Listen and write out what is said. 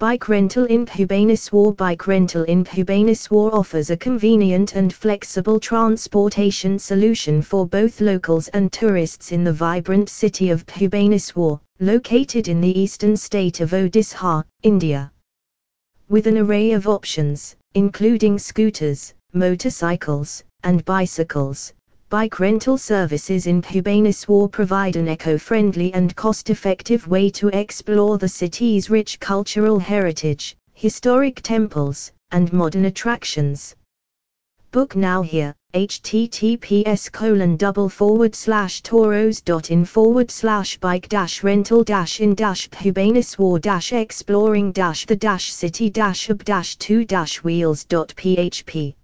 Bike rental in Bhubaneswar Bike rental in Bhubaneswar offers a convenient and flexible transportation solution for both locals and tourists in the vibrant city of Bhubaneswar, located in the eastern state of Odisha, India. With an array of options, including scooters, motorcycles, and bicycles, bike rental services in Bhubaneswar provide an eco-friendly and cost-effective way to explore the city's rich cultural heritage, historic temples, and modern attractions. Book now here, https colon double forward slash tooros.in forward slash bike dash rental dash in dash Bhubaneswar dash exploring dash the dash city dash up dash two dash wheels.php